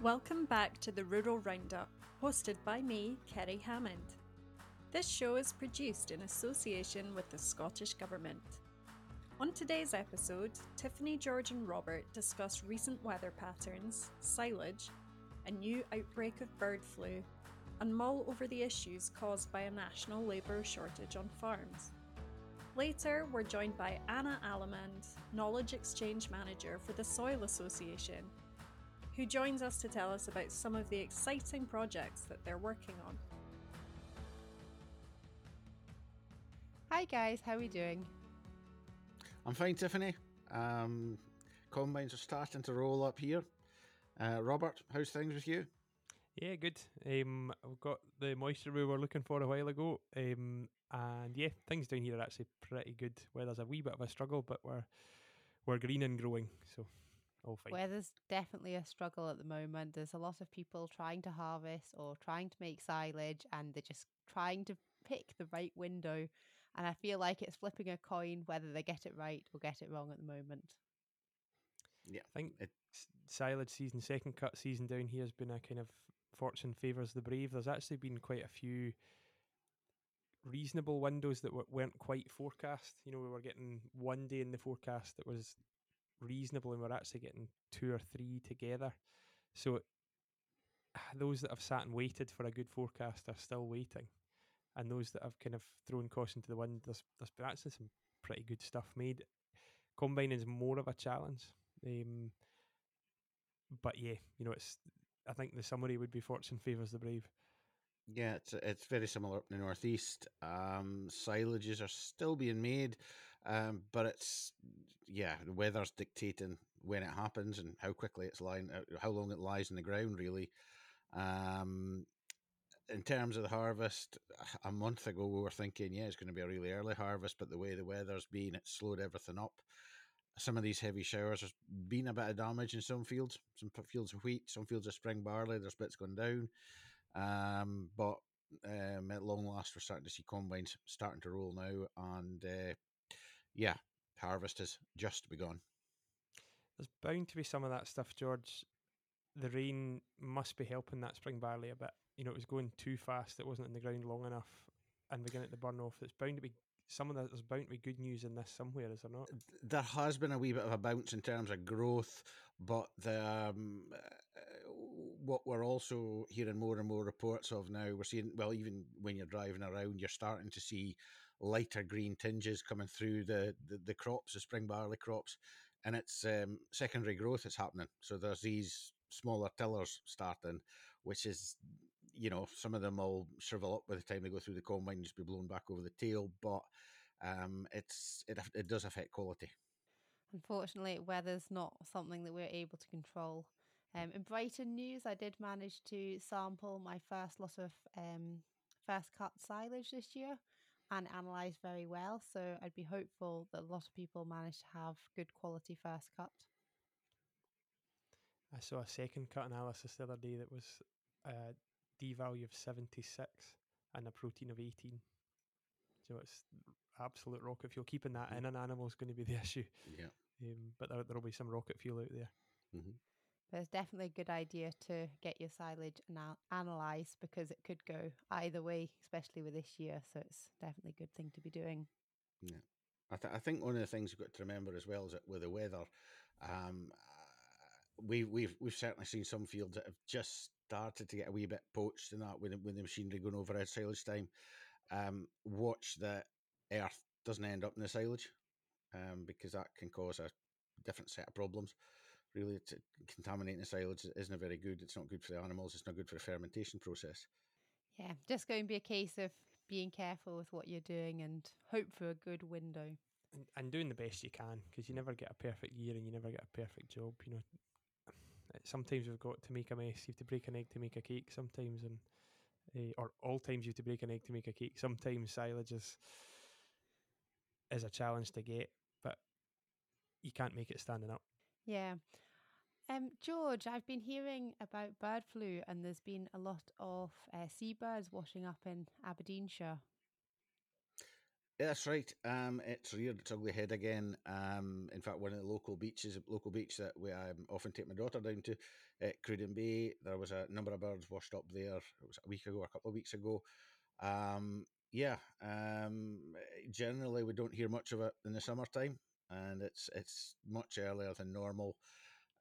Welcome back to the Rural Roundup, hosted by me, Kerry Hammond. This show is produced in association with the Scottish Government. On today's episode, Tiffany, George, and Robert discuss recent weather patterns, silage, a new outbreak of bird flu, and mull over the issues caused by a national labour shortage on farms. Later, we're joined by Ana Allamand, Knowledge Exchange Manager for the Soil Association, who joins us to tell us about some of the exciting projects that they're working on. Hi guys, how are we doing? I'm fine, Tiffany. Um, combines are starting to roll up here. Uh, Robert, how's things with you? Yeah, good. Um, I've got the moisture we were looking for a while ago. Um, and yeah, things down here are actually pretty good. Weather's a wee bit of a struggle, but we're we're green and growing, so Oh, all fine. Weather's definitely a struggle at the moment. There's a lot of people trying to harvest or trying to make silage, and they're just trying to pick the right window. And I feel like it's flipping a coin whether they get it right or get it wrong at the moment. Yeah, I think it- s- silage season, second cut season down here has been a kind of fortune favours the brave. There's actually been quite a few reasonable windows that w- weren't quite forecast. You know, we were getting one day in the forecast that was reasonable, and we're actually getting two or three together. So those that have sat and waited for a good forecast are still waiting, and those that have kind of thrown caution to the wind, there's there's been actually some pretty good stuff made. Combining is more of a challenge. Um, but yeah, you know, it's. I think the summary would be fortune favours the brave. yeah, it's it's very similar up in the northeast. Um, silages are still being made, um, but it's yeah, the weather's dictating when it happens and how quickly it's lying, uh, how long it lies in the ground. Really, um, in terms of the harvest, a month ago we were thinking, yeah, it's going to be a really early harvest, but the way the weather's been, it slowed everything up. Some of these heavy showers, there's been a bit of damage in some fields, some fields of wheat, some fields of spring barley. There's bits going down, um, but um, at long last, we're starting to see combines starting to roll now, and uh, yeah, harvest has just begun. There's bound to be some of that stuff, George. The rain must be helping that spring barley a bit. You know, it was going too fast. It wasn't in the ground long enough, and beginning to get the burn off. There's bound to be some of that. There's bound to be good news in this somewhere, is there not? there has been a wee bit of a bounce in terms of growth, but the um, uh, what we're also hearing more and more reports of now, we're seeing well, even when you're driving around, you're starting to see lighter green tinges coming through the the, the crops, the spring barley crops, and it's um, secondary growth that's happening. So there's these smaller tillers starting, which is you know some of them will shrivel up by the time they go through the combine and just be blown back over the tail, but um, it's it it does affect quality. Unfortunately, weather's not something that we're able to control. Um, in Brighton news, I did manage to sample my first lot of um, first cut silage this year and analysed very well. So I'd be hopeful that a lot of people manage to have good quality first cut. I saw a second cut analysis the other day that was a D value of 76 and a protein of 18. So it's absolute rocket fuel. Keeping that in an animal is going to be the issue. Yeah. Um, but there will be some rocket fuel out there. But it's definitely a good idea to get your silage anal- analysed because it could go either way, especially with this year. So it's definitely a good thing to be doing. I, th- I think one of the things you've got to remember as well is that with the weather, um, uh, we, we've we've certainly seen some fields that have just started to get a wee bit poached and that with, with the machinery going over at silage time. Um, watch that earth doesn't end up in the silage um, because that can cause a different set of problems. Really, it's, contaminating the silage isn't very good. It's not good for the animals. It's not good for the fermentation process. Yeah, just going to be a case of being careful with what you're doing and hope for a good window. And, and doing the best you can because you never get a perfect year and you never get a perfect job. You know, sometimes you've got to make a mess. You have to break an egg to make a cake. Sometimes, and uh, or all times you have to break an egg to make a cake. Sometimes silage is is a challenge to get, but you can't make it standing up. Yeah. Um, George, I've been hearing about bird flu, and there's been a lot of uh, seabirds washing up in Aberdeenshire. Yeah, that's right. Um, it's reared its ugly head again. Um, in fact, one of the local beaches, local beach that we um, often take my daughter down to, at Cruden Bay, there was a number of birds washed up there. It was a week ago, a couple of weeks ago. Um, yeah, um, generally we don't hear much of it in the summertime, and it's it's much earlier than normal.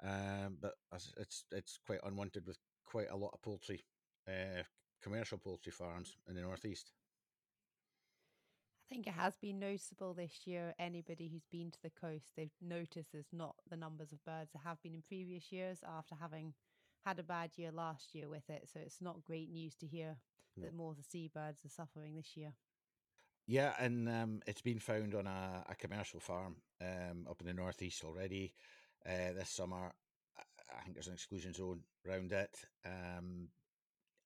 Um, but it's it's quite unwanted with quite a lot of poultry, uh, commercial poultry farms in the northeast. I think it has been noticeable this year. Anybody who's been to the coast, they've noticed there's not the numbers of birds there have been in previous years after having had a bad year last year with it. So it's not great news to hear no. that more of the seabirds are suffering this year. Yeah, and um, it's been found on a, a commercial farm um, up in the northeast already uh, this summer. I think there's an exclusion zone around it. Um,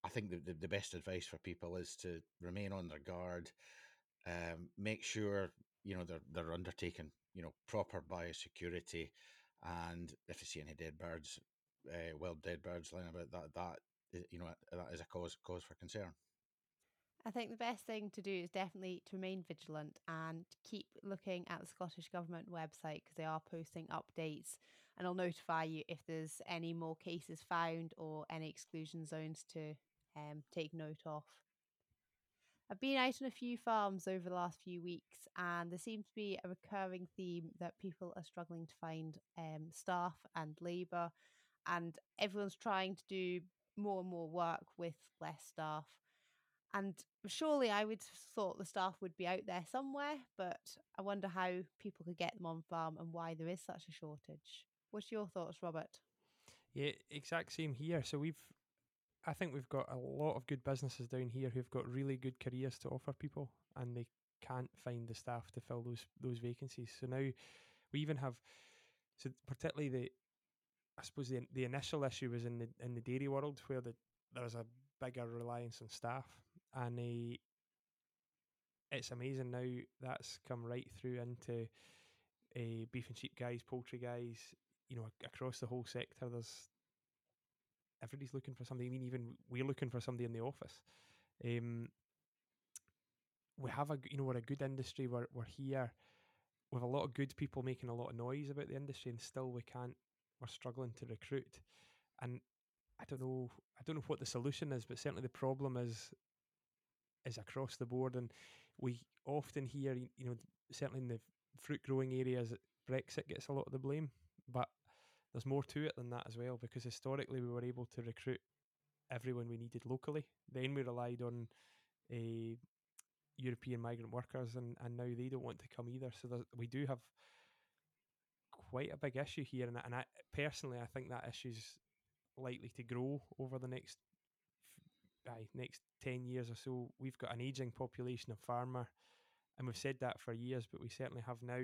I think the, the, the, best advice for people is to remain on their guard, um, make sure you know they're they're undertaking you know proper biosecurity, and if you see any dead birds, uh, wild dead birds lying about, that that you know that is a cause cause for concern. I think the best thing to do is definitely to remain vigilant and keep looking at the Scottish Government website because they are posting updates and I'll notify you if there's any more cases found or any exclusion zones to um, take note of. I've been out on a few farms over the last few weeks, and there seems to be a recurring theme that people are struggling to find um, staff and labour, and everyone's trying to do more and more work with less staff. And surely I would have thought the staff would be out there somewhere, but I wonder how people could get them on farm and why there is such a shortage. What's your thoughts, Robert? Yeah, exact same here. So we've, I think we've got a lot of good businesses down here who've got really good careers to offer people, and they can't find the staff to fill those those vacancies. So now we even have, so particularly the, I suppose the the initial issue was in the in the dairy world where the there's a bigger reliance on staff and uh, it's amazing now that's come right through into uh, beef and sheep guys, poultry guys, you know, across the whole sector. There's everybody's looking for something. I mean, even we're looking for somebody in the office. Um, we have a, you know, we're a good industry. We're we're here with a lot of good people making a lot of noise about the industry, and still we can't. We're struggling to recruit, and I don't know. I don't know what the solution is, but certainly the problem is is across the board, and we often hear, you know, certainly in the fruit growing areas, Brexit gets a lot of the blame, but there's more to it than that as well because historically we were able to recruit everyone we needed locally. Then we relied on a European migrant workers, and, and now they don't want to come either. So we do have quite a big issue here, and, and I personally I think that issue's likely to grow over the next aye, next 10 years or so, we've got an aging population of farmer. And we've said that for years, but we certainly have now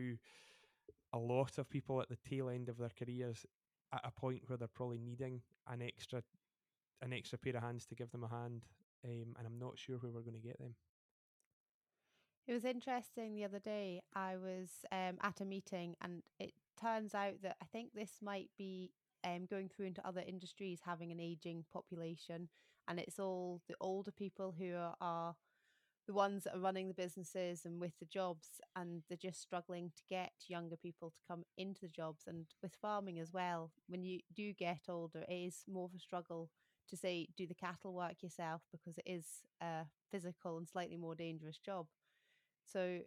a lot of people at the tail end of their careers at a point where they're probably needing an extra an extra pair of hands to give them a hand. Um, and I'm not sure where we're going to get them. It was interesting the other day. I was um, at a meeting, and it turns out that I think this might be um, going through into other industries having an aging population and it's all the older people who are, are the ones that are running the businesses and with the jobs and they're just struggling to get younger people to come into the jobs and with farming as well when you do get older it is more of a struggle to say do the cattle work yourself because it is a physical and slightly more dangerous job. So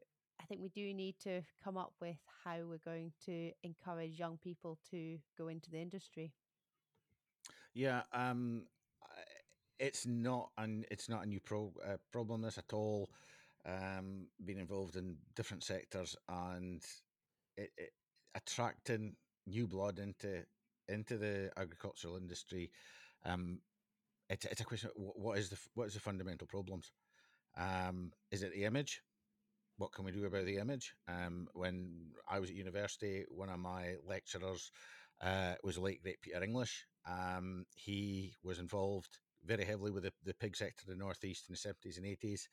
think we do need to come up with how we're going to encourage young people to go into the industry yeah um it's not an it's not a new pro, uh, problem this at all. Um, being involved in different sectors and it, it, attracting new blood into into the agricultural industry. Um, it's it's a question. What is the what is the fundamental problems? Um, is it the image? What can we do about the image? Um, when I was at university, one of my lecturers uh, was the late great Peter English. Um, he was involved very heavily with the, the pig sector in the northeast in the seventies and eighties.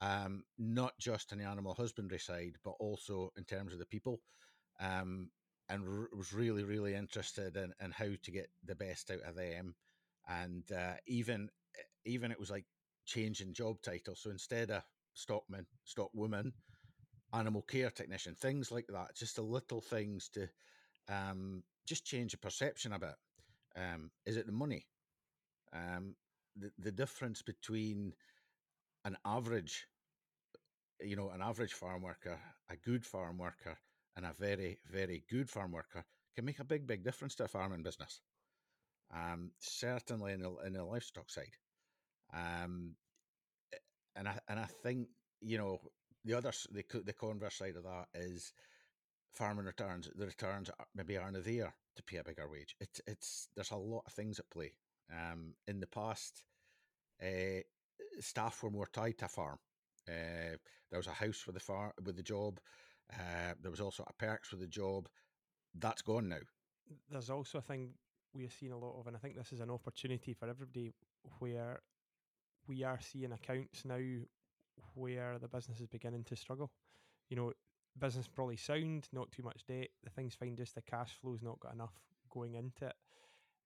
Um, not just on the animal husbandry side, but also in terms of the people. Um, and r- was really, really interested in, in how to get the best out of them. And uh, even even it was like changing job title. So instead of stockman, stockwoman, animal care technician, things like that. Just the little things to um, just change the perception a bit. Um, is it the money? Um, the the difference between an average, you know, an average farm worker, a good farm worker, and a very very good farm worker can make a big big difference to a farming business. Um, certainly in the in the livestock side. Um, and I and I think you know the other the the converse side of that is farming returns. The returns maybe aren't there to pay a bigger wage. It's it's there's a lot of things at play. Um, in the past, uh, staff were more tied to farm. Uh, there was a house with the farm with the job. Uh, there was also a perks with the job. That's gone now. There's also a thing we are seeing a lot of, and I think this is an opportunity for everybody where we are seeing accounts now where the business is beginning to struggle. You know, business probably sound, not too much debt. The thing's fine, just the cash flow's not got enough going into it.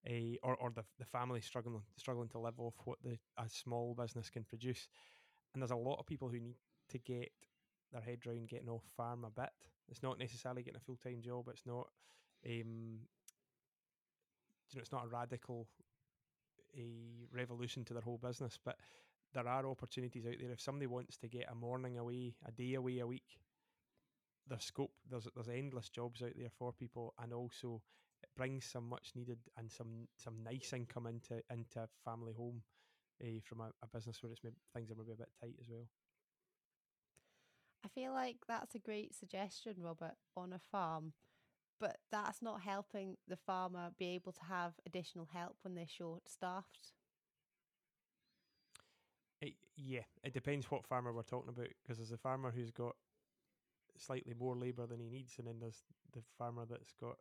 Uh, or, or the, the family struggling struggling to live off what the a small business can produce. And there's a lot of people who need to get their head around getting off farm a bit. It's not necessarily getting a full time job. It's not, um, you know, it's not a radical a revolution to their whole business, but there are opportunities out there. If somebody wants to get a morning away, a day away a week, there's scope. There's there's endless jobs out there for people, and also it brings some much needed and some some nice income into into a family home uh, from a, a, business where it's maybe, things are maybe a bit tight as well. I feel like that's a great suggestion, Robert, on a farm, but that's not helping the farmer be able to have additional help when they're short staffed. It, yeah, it depends what farmer we're talking about because there's a farmer who's got slightly more labour than he needs, and then there's the farmer that's got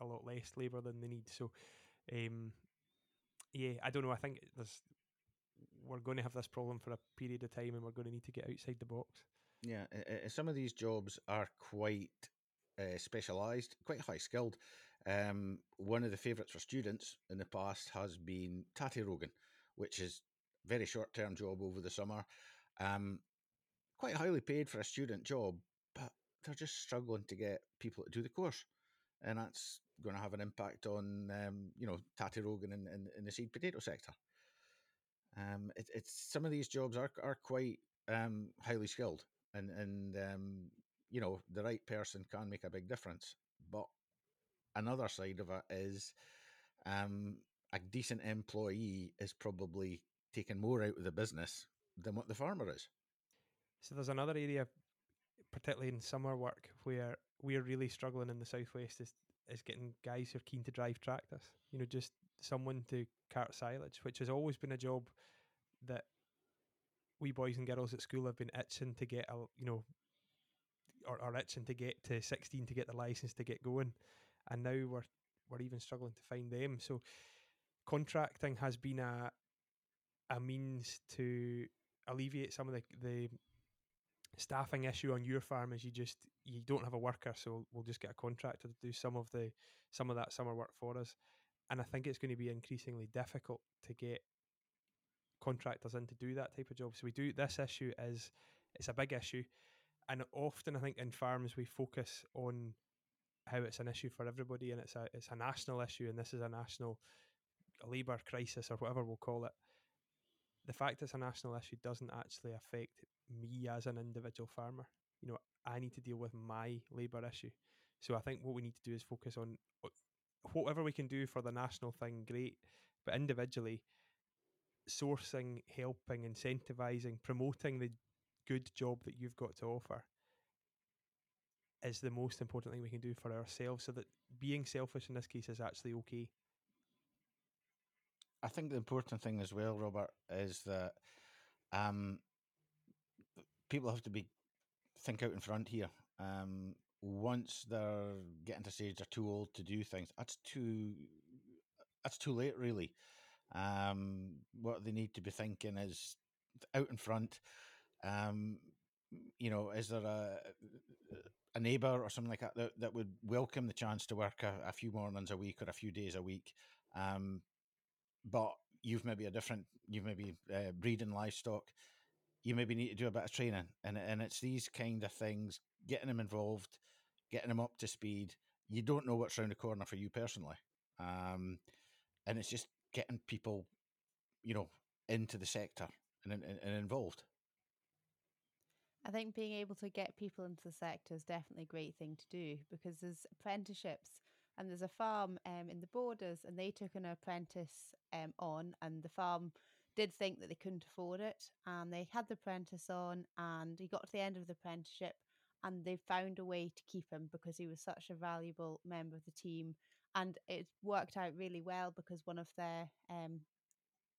a lot less labour than they need. So, um, yeah, I don't know. I think there's we're going to have this problem for a period of time, and we're going to need to get outside the box. Yeah, uh, some of these jobs are quite uh, specialised, quite high skilled. Um, one of the favourites for students in the past has been tatty roguing, which is very short term job over the summer. Um, quite highly paid for a student job, but they're just struggling to get people to do the course. And that's going to have an impact on, um, you know, tatty roguing in, in, in, the seed potato sector. Um, it, it's some of these jobs are are quite um, highly skilled, and and um, you know the right person can make a big difference. But another side of it is um, a decent employee is probably taking more out of the business than what the farmer is. So there's another area, particularly in summer work, where we're really struggling in the southwest is is getting guys who are keen to drive tractors. You know, just someone to cart silage, which has always been a job that we boys and girls at school have been itching to get a you know or, or itching to get to 16 to get the license to get going. And now we're we're even struggling to find them. So contracting has been a a means to alleviate some of the the staffing issue on your farm is you just you don't have a worker so we'll just get a contractor to do some of the some of that summer work for us. And i think it's going to be increasingly difficult to get contractors in to do that type of job. So we do this issue is it's a big issue and often i think in farms we focus on how it's an issue for everybody and it's a it's a national issue and this is a national labour crisis or whatever we'll call it the fact it's a national issue doesn't actually affect me as an individual farmer. You know, I need to deal with my labour issue. So I think what we need to do is focus on whatever we can do for the national thing, great. But individually, sourcing, helping, incentivizing, promoting the good job that you've got to offer is the most important thing we can do for ourselves so that being selfish in this case is actually okay. I think the important thing as well, Robert, is that um, people have to be think out in front here. Um, once they're getting to stage they're too old to do things, that's too that's too late, really. Um, what they need to be thinking is out in front. Um, you know, is there a a neighbour or something like that, that that would welcome the chance to work a, a few mornings a week or a few days a week? Um, but you've maybe a different, you've maybe uh, breeding livestock. You maybe need to do a bit of training, and and it's these kind of things getting them involved, getting them up to speed. You don't know what's around the corner for you personally, um, and it's just getting people, you know, into the sector and, and, and involved. I think being able to get people into the sector is definitely a great thing to do because there's apprenticeships and there's a farm um, in the borders and they took an apprentice um, on and the farm did think that they couldn't afford it and they had the apprentice on and he got to the end of the apprenticeship and they found a way to keep him because he was such a valuable member of the team and it worked out really well because one of their um,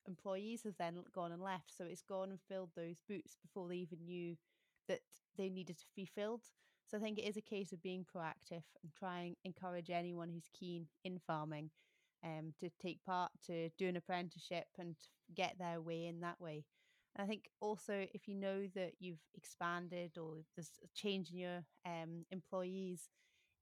employees has then gone and left. So it's gone and filled those boots before they even knew that they needed to be filled so i think it is a case of being proactive and trying encourage anyone who's keen in farming um, to take part, to do an apprenticeship and get their way in that way. And I think also if you know that you've expanded or there's a change in your um, employees,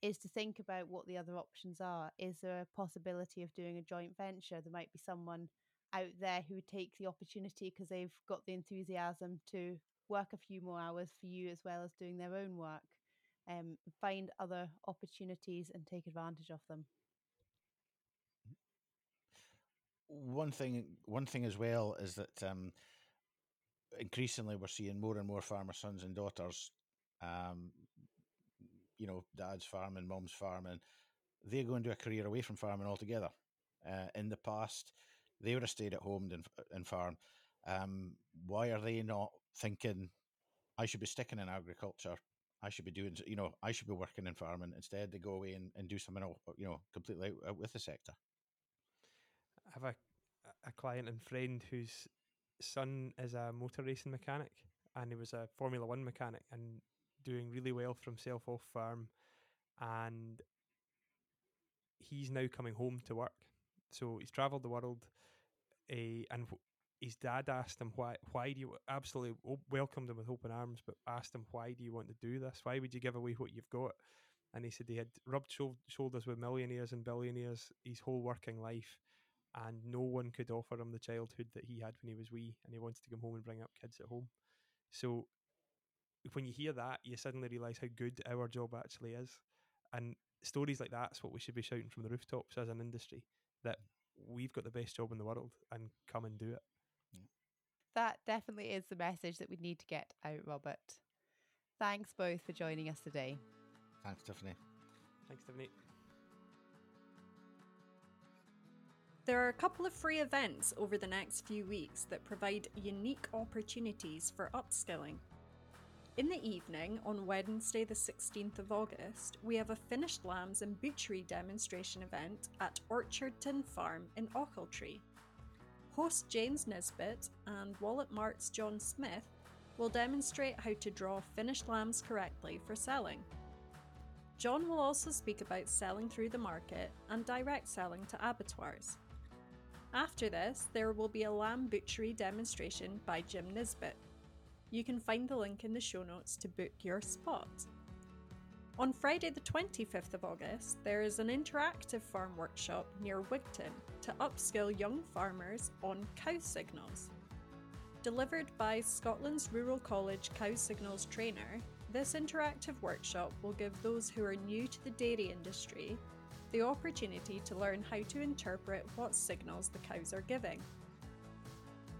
is to think about what the other options are. Is there a possibility of doing a joint venture? There might be someone out there who would take the opportunity because they've got the enthusiasm to work a few more hours for you as well as doing their own work. Um, find other opportunities and take advantage of them. one thing one thing as well is that um, increasingly we're seeing more and more farmer sons and daughters um, you know dad's farming mom's farming they're going to a career away from farming altogether uh, in the past they would have stayed at home and, and farm um, why are they not thinking i should be sticking in agriculture i should be doing you know i should be working in farming instead they go away and, and do something you know completely out with the sector I have a a client and friend whose son is a motor racing mechanic, and he was a Formula One mechanic and doing really well for himself off farm, and he's now coming home to work. So he's travelled the world, uh, and his dad asked him why why do you absolutely welcomed him with open arms, but asked him why do you want to do this? Why would you give away what you've got? And he said he had rubbed shoulders with millionaires and billionaires his whole working life, and no one could offer him the childhood that he had when he was wee, and he wanted to come home and bring up kids at home. So when you hear that, you suddenly realise how good our job actually is, and stories like that's what we should be shouting from the rooftops as an industry that we've got the best job in the world and come and do it. That definitely is the message that we need to get out, Robert. Thanks both for joining us today. Thanks, Tiffany. Thanks, Tiffany. There are a couple of free events over the next few weeks that provide unique opportunities for upskilling. In the evening, on Wednesday, the 16th of August, we have a finished lambs and butchery demonstration event at Orchardton Farm in Ochiltree. Host James Nisbet and Wallet Mart's John Smith will demonstrate how to draw finished lambs correctly for selling. John will also speak about selling through the market and direct selling to abattoirs. After this, there will be a lamb butchery demonstration by Jim Nisbet. You can find the link in the show notes to book your spot. On Friday, the 25th of August, there is an interactive farm workshop near Wigtown to upskill young farmers on cow signals. Delivered by Scotland's Rural College Cow Signals trainer, this interactive workshop will give those who are new to the dairy industry the opportunity to learn how to interpret what signals the cows are giving.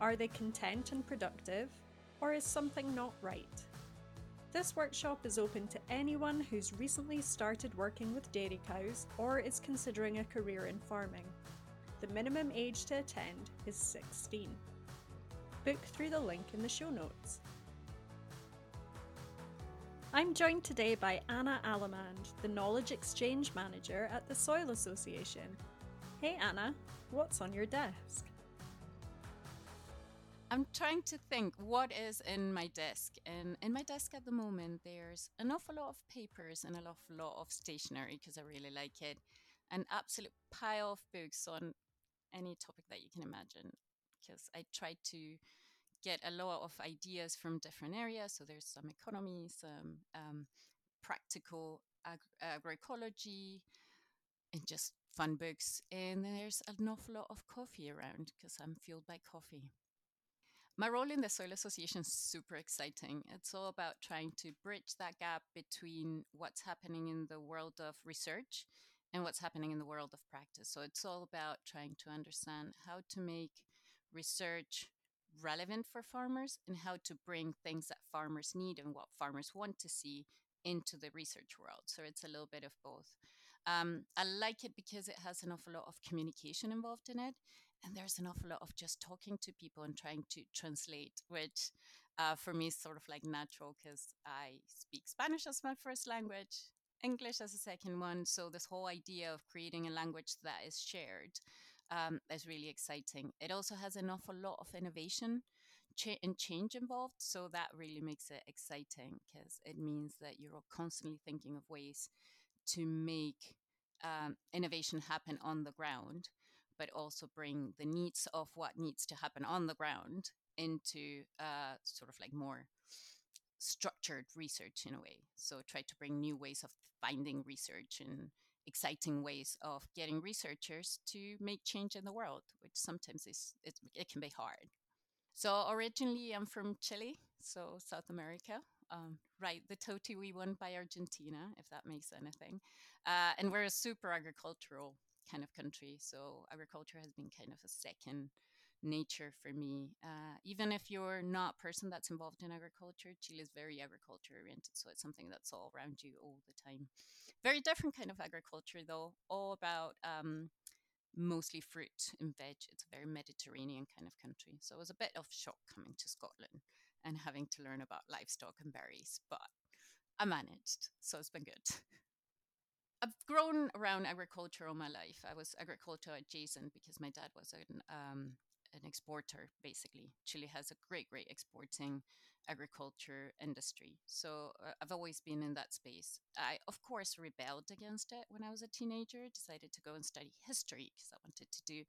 Are they content and productive, or is something not right? This workshop is open to anyone who's recently started working with dairy cows or is considering a career in farming. The minimum age to attend is 16. Book through the link in the show notes. I'm joined today by Ana Allamand, the Knowledge Exchange Manager at the Soil Association. Hey Ana, what's on your desk? I'm trying to think what is in my desk. And in my desk at the moment, there's an awful lot of papers and an awful lot of stationery because I really like it. An absolute pile of books on any topic that you can imagine because I try to get a lot of ideas from different areas. So there's some economy, some um, practical ag- agroecology, and just fun books. And there's an awful lot of coffee around because I'm fueled by coffee. My role in the Soil Association is super exciting. It's all about trying to bridge that gap between what's happening in the world of research and what's happening in the world of practice. So it's all about trying to understand how to make research relevant for farmers and how to bring things that farmers need and what farmers want to see into the research world. So it's a little bit of both. Um, I like it because it has an awful lot of communication involved in it. And there's an awful lot of just talking to people and trying to translate, which uh, for me is sort of like natural because I speak Spanish as my first language, English as a second one. So this whole idea of creating a language that is shared um, is really exciting. It also has an awful lot of innovation cha- and change involved. So that really makes it exciting because it means that you're constantly thinking of ways to make um, innovation happen on the ground, but also bring the needs of what needs to happen on the ground into uh, sort of like more structured research in a way. So try to bring new ways of finding research and exciting ways of getting researchers to make change in the world, which sometimes is it, it can be hard. So originally I'm from Chile, so South America. Um, right, the Toti we won by Argentina, if that makes anything. Uh, and we're a super agricultural kind of country, so agriculture has been kind of a second nature for me. Uh, even if you're not a person that's involved in agriculture, Chile is very agriculture oriented, so it's something that's all around you all the time. Very different kind of agriculture, though, all about um, mostly fruit and veg. It's a very Mediterranean kind of country. So it was a bit of shock coming to Scotland and having to learn about livestock and berries, but I managed, so it's been good. I've grown around agriculture all my life. I was agriculture adjacent because my dad was an um, an exporter, basically. Chile has a great, great exporting agriculture industry. So uh, I've always been in that space. I, of course, rebelled against it when I was a teenager, decided to go and study history because I wanted to do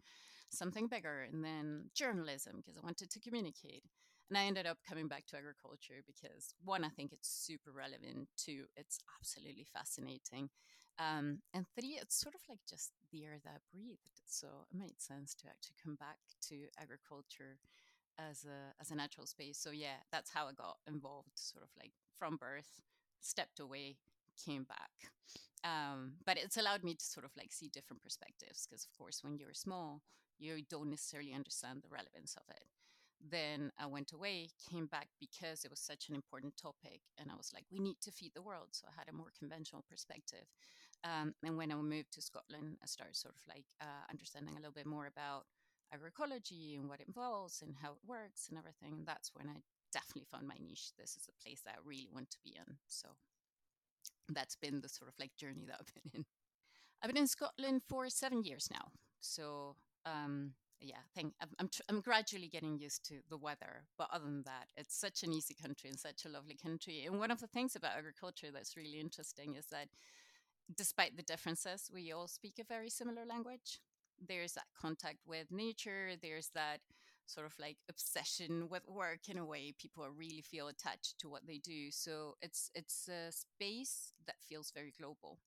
something bigger, and then journalism because I wanted to communicate. And I ended up coming back to agriculture because one, I think it's super relevant. Two, it's absolutely fascinating. Um, and three, it's sort of like just the air that I breathed. So it made sense to actually come back to agriculture as a as a natural space. So yeah, that's how I got involved, sort of like from birth, stepped away, came back. Um, but it's allowed me to sort of like see different perspectives because of course when you're small, you don't necessarily understand the relevance of it. Then I went away, came back because it was such an important topic. And I was like, we need to feed the world. So I had a more conventional perspective. Um, and when I moved to Scotland, I started sort of like uh, understanding a little bit more about agroecology and what it involves and how it works and everything. And that's when I definitely found my niche. This is a place that I really want to be in. So that's been the sort of like journey that I've been in. I've been in Scotland for seven years now. So um, yeah, I'm, I'm, tr- I'm, gradually getting used to the weather. But other than that, it's such an easy country and such a lovely country. And one of the things about agriculture that's really interesting is that despite the differences, we all speak a very similar language. There's that contact with nature, there's that sort of like obsession with work in a way people really feel attached to what they do so it's it's a space that feels very global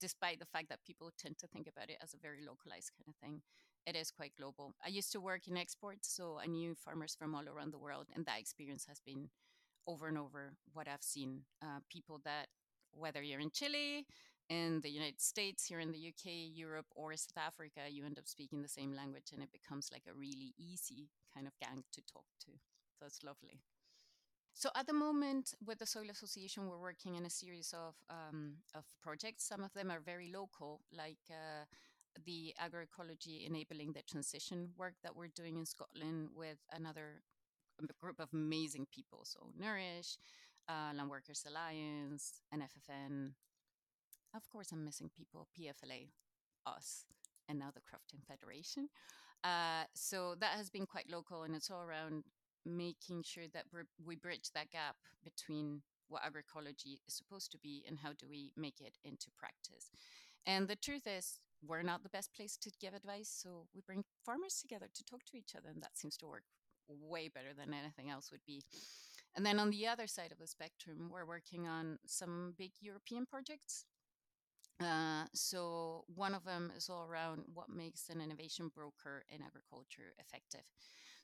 despite the fact that people tend to think about it as a very localized kind of thing it is quite global. I used to work in exports, so I knew farmers from all around the world, and that experience has been over and over what I've seen. Uh, people that, whether you're in Chile, in the United States, here in the UK, Europe, or South Africa, you end up speaking the same language, and it becomes like a really easy kind of gang to talk to. So it's lovely. So at the moment, with the Soil Association, we're working in a series of um, of projects. Some of them are very local, like uh, the agroecology enabling the transition work that we're doing in Scotland with another group of amazing people. So Nourish, uh, Land Workers Alliance, NFFN. Of course, I'm missing people. PFLA, us, and now the Crofting Federation. Uh, so that has been quite local, and it's all around making sure that we bridge that gap between what agroecology is supposed to be and how do we make it into practice. And the truth is, we're not the best place to give advice. So we bring farmers together to talk to each other, and that seems to work way better than anything else would be. And then on the other side of the spectrum, we're working on some big European projects. Uh, so one of them is all around what makes an innovation broker in agriculture effective.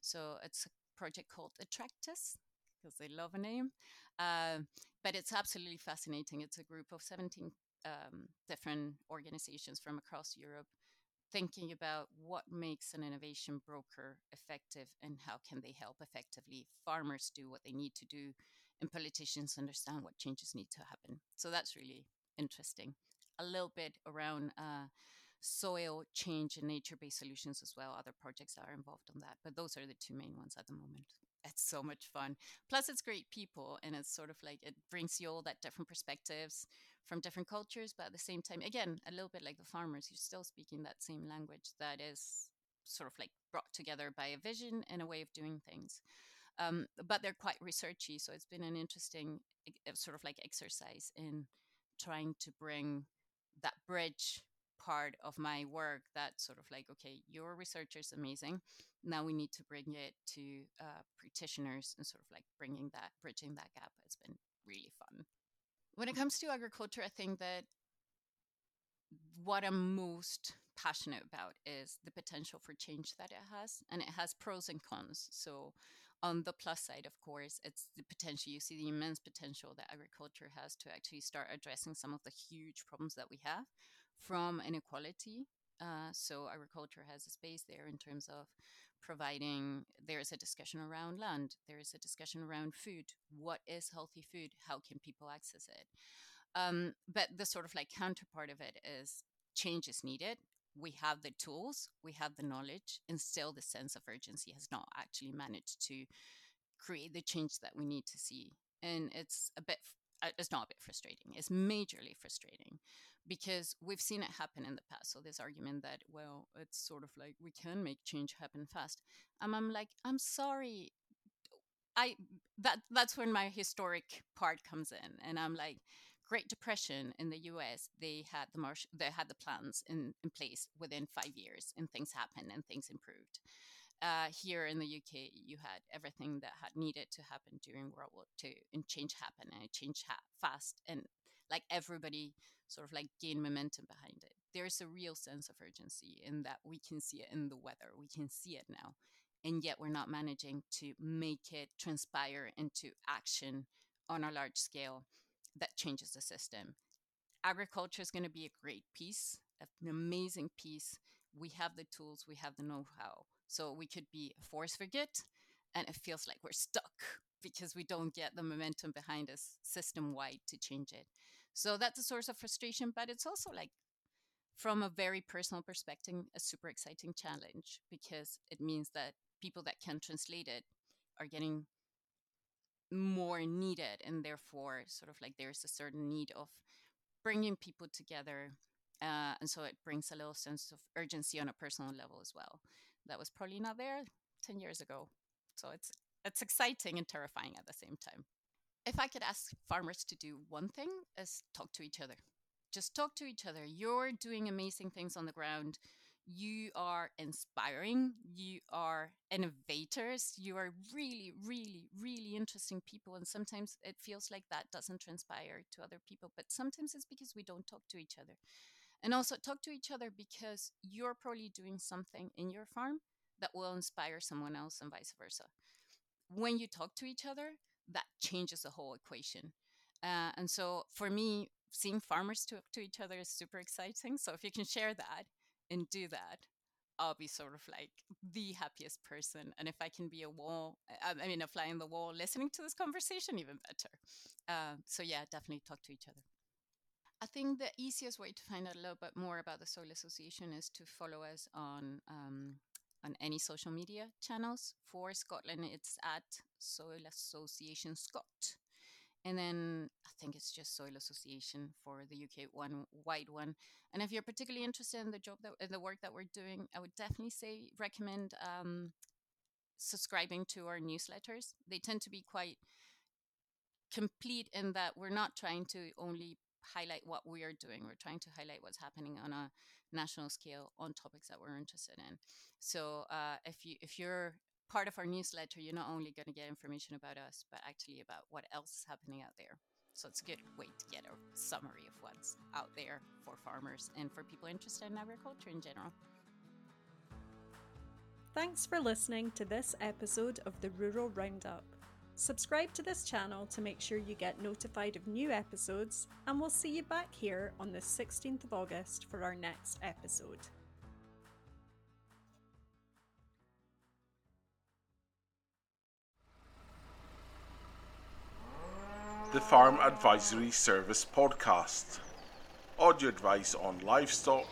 So it's a project called ATTRACTISS because they love a name. Uh, but it's absolutely fascinating. It's a group of 17 um, different organizations from across Europe thinking about what makes an innovation broker effective and how can they help effectively farmers do what they need to do and politicians understand what changes need to happen so that's really interesting a little bit around uh, soil change and nature-based solutions as well other projects are involved on that but those are the two main ones at the moment it's so much fun plus it's great people and it's sort of like it brings you all that different perspectives from different cultures, but at the same time, again, a little bit like the farmers, you're still speaking that same language that is sort of like brought together by a vision and a way of doing things. Um, but they're quite researchy, so it's been an interesting sort of like exercise in trying to bring that bridge part of my work that sort of like okay your research is amazing. Now we need to bring it to uh, practitioners and sort of like bringing that bridging that gap has been really fun. When it comes to agriculture, I think that what I'm most passionate about is the potential for change that it has, and it has pros and cons. So, on the plus side, of course, it's the potential. You see the immense potential that agriculture has to actually start addressing some of the huge problems that we have from inequality. Uh, so, agriculture has a space there in terms of providing there is a discussion around land there is a discussion around food what is healthy food how can people access it um, but the sort of like counterpart of it is change is needed we have the tools we have the knowledge and still the sense of urgency has not actually managed to create the change that we need to see and it's a bit uh, it's not a bit frustrating it's majorly frustrating because we've seen it happen in the past. So this argument that well, it's sort of like we can make change happen fast. And I'm like, I'm sorry. I that that's when my historic part comes in, and I'm like, Great Depression in the U.S. They had the marsh, they had the plans in, in place within five years, and things happened and things improved. Uh, here in the UK, you had everything that had needed to happen during World War II, and change happened, and it changed ha- fast, and like everybody sort of like gain momentum behind it. There's a real sense of urgency in that we can see it in the weather, we can see it now. And yet we're not managing to make it transpire into action on a large scale that changes the system. Agriculture is going to be a great piece, an amazing piece. We have the tools, we have the know how. So we could be a force for good, and it feels like we're stuck because we don't get the momentum behind us system wide to change it. So that's a source of frustration, but it's also like from a very personal perspective, a super exciting challenge because it means that people that can translate it are getting more needed and therefore sort of like there's a certain need of bringing people together uh, and so it brings a little sense of urgency on a personal level as well that was probably not there 10 years ago so it's it's exciting and terrifying at the same time if I could ask farmers to do one thing, is talk to each other. Just talk to each other. You're doing amazing things on the ground. You are inspiring. You are innovators. You are really, really, really interesting people. And sometimes it feels like that doesn't transpire to other people. But sometimes it's because we don't talk to each other. And also talk to each other because you're probably doing something in your farm that will inspire someone else and vice versa. When you talk to each other, that changes the whole equation. Uh, and so for me, seeing farmers talk to each other is super exciting. So if you can share that and do that, I'll be sort of like the happiest person. And if I can be a wall, I mean, a fly in the wall listening to this conversation, even better. Uh, so yeah, definitely talk to each other. I think the easiest way to find out a little bit more about the Soil Association is to follow us on um, on any social media channels. For Scotland, it's at Soil Association Scot. And then I think it's just Soil Association for the UK one wide one. And if you're particularly interested in the job that the work that we're doing, I would definitely say recommend um, subscribing to our newsletters. They tend to be quite complete in that we're not trying to only highlight what we are doing. We're trying to highlight what's happening on a national scale on topics that we're interested in. So uh, if you if you're part of our newsletter, you're not only going to get information about us, but actually about what else is happening out there. So it's a good way to get a summary of what's out there for farmers and for people interested in agriculture in general. Thanks for listening to this episode of the Rural Roundup. Subscribe to this channel to make sure you get notified of new episodes, and we'll see you back here on the 16th of August for our next episode. The Farm Advisory Service Podcast. Audio advice on livestock,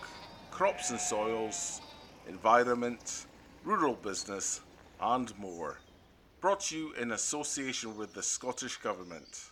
crops and soils, environment, rural business, and more. Brought to you in association with the Scottish Government.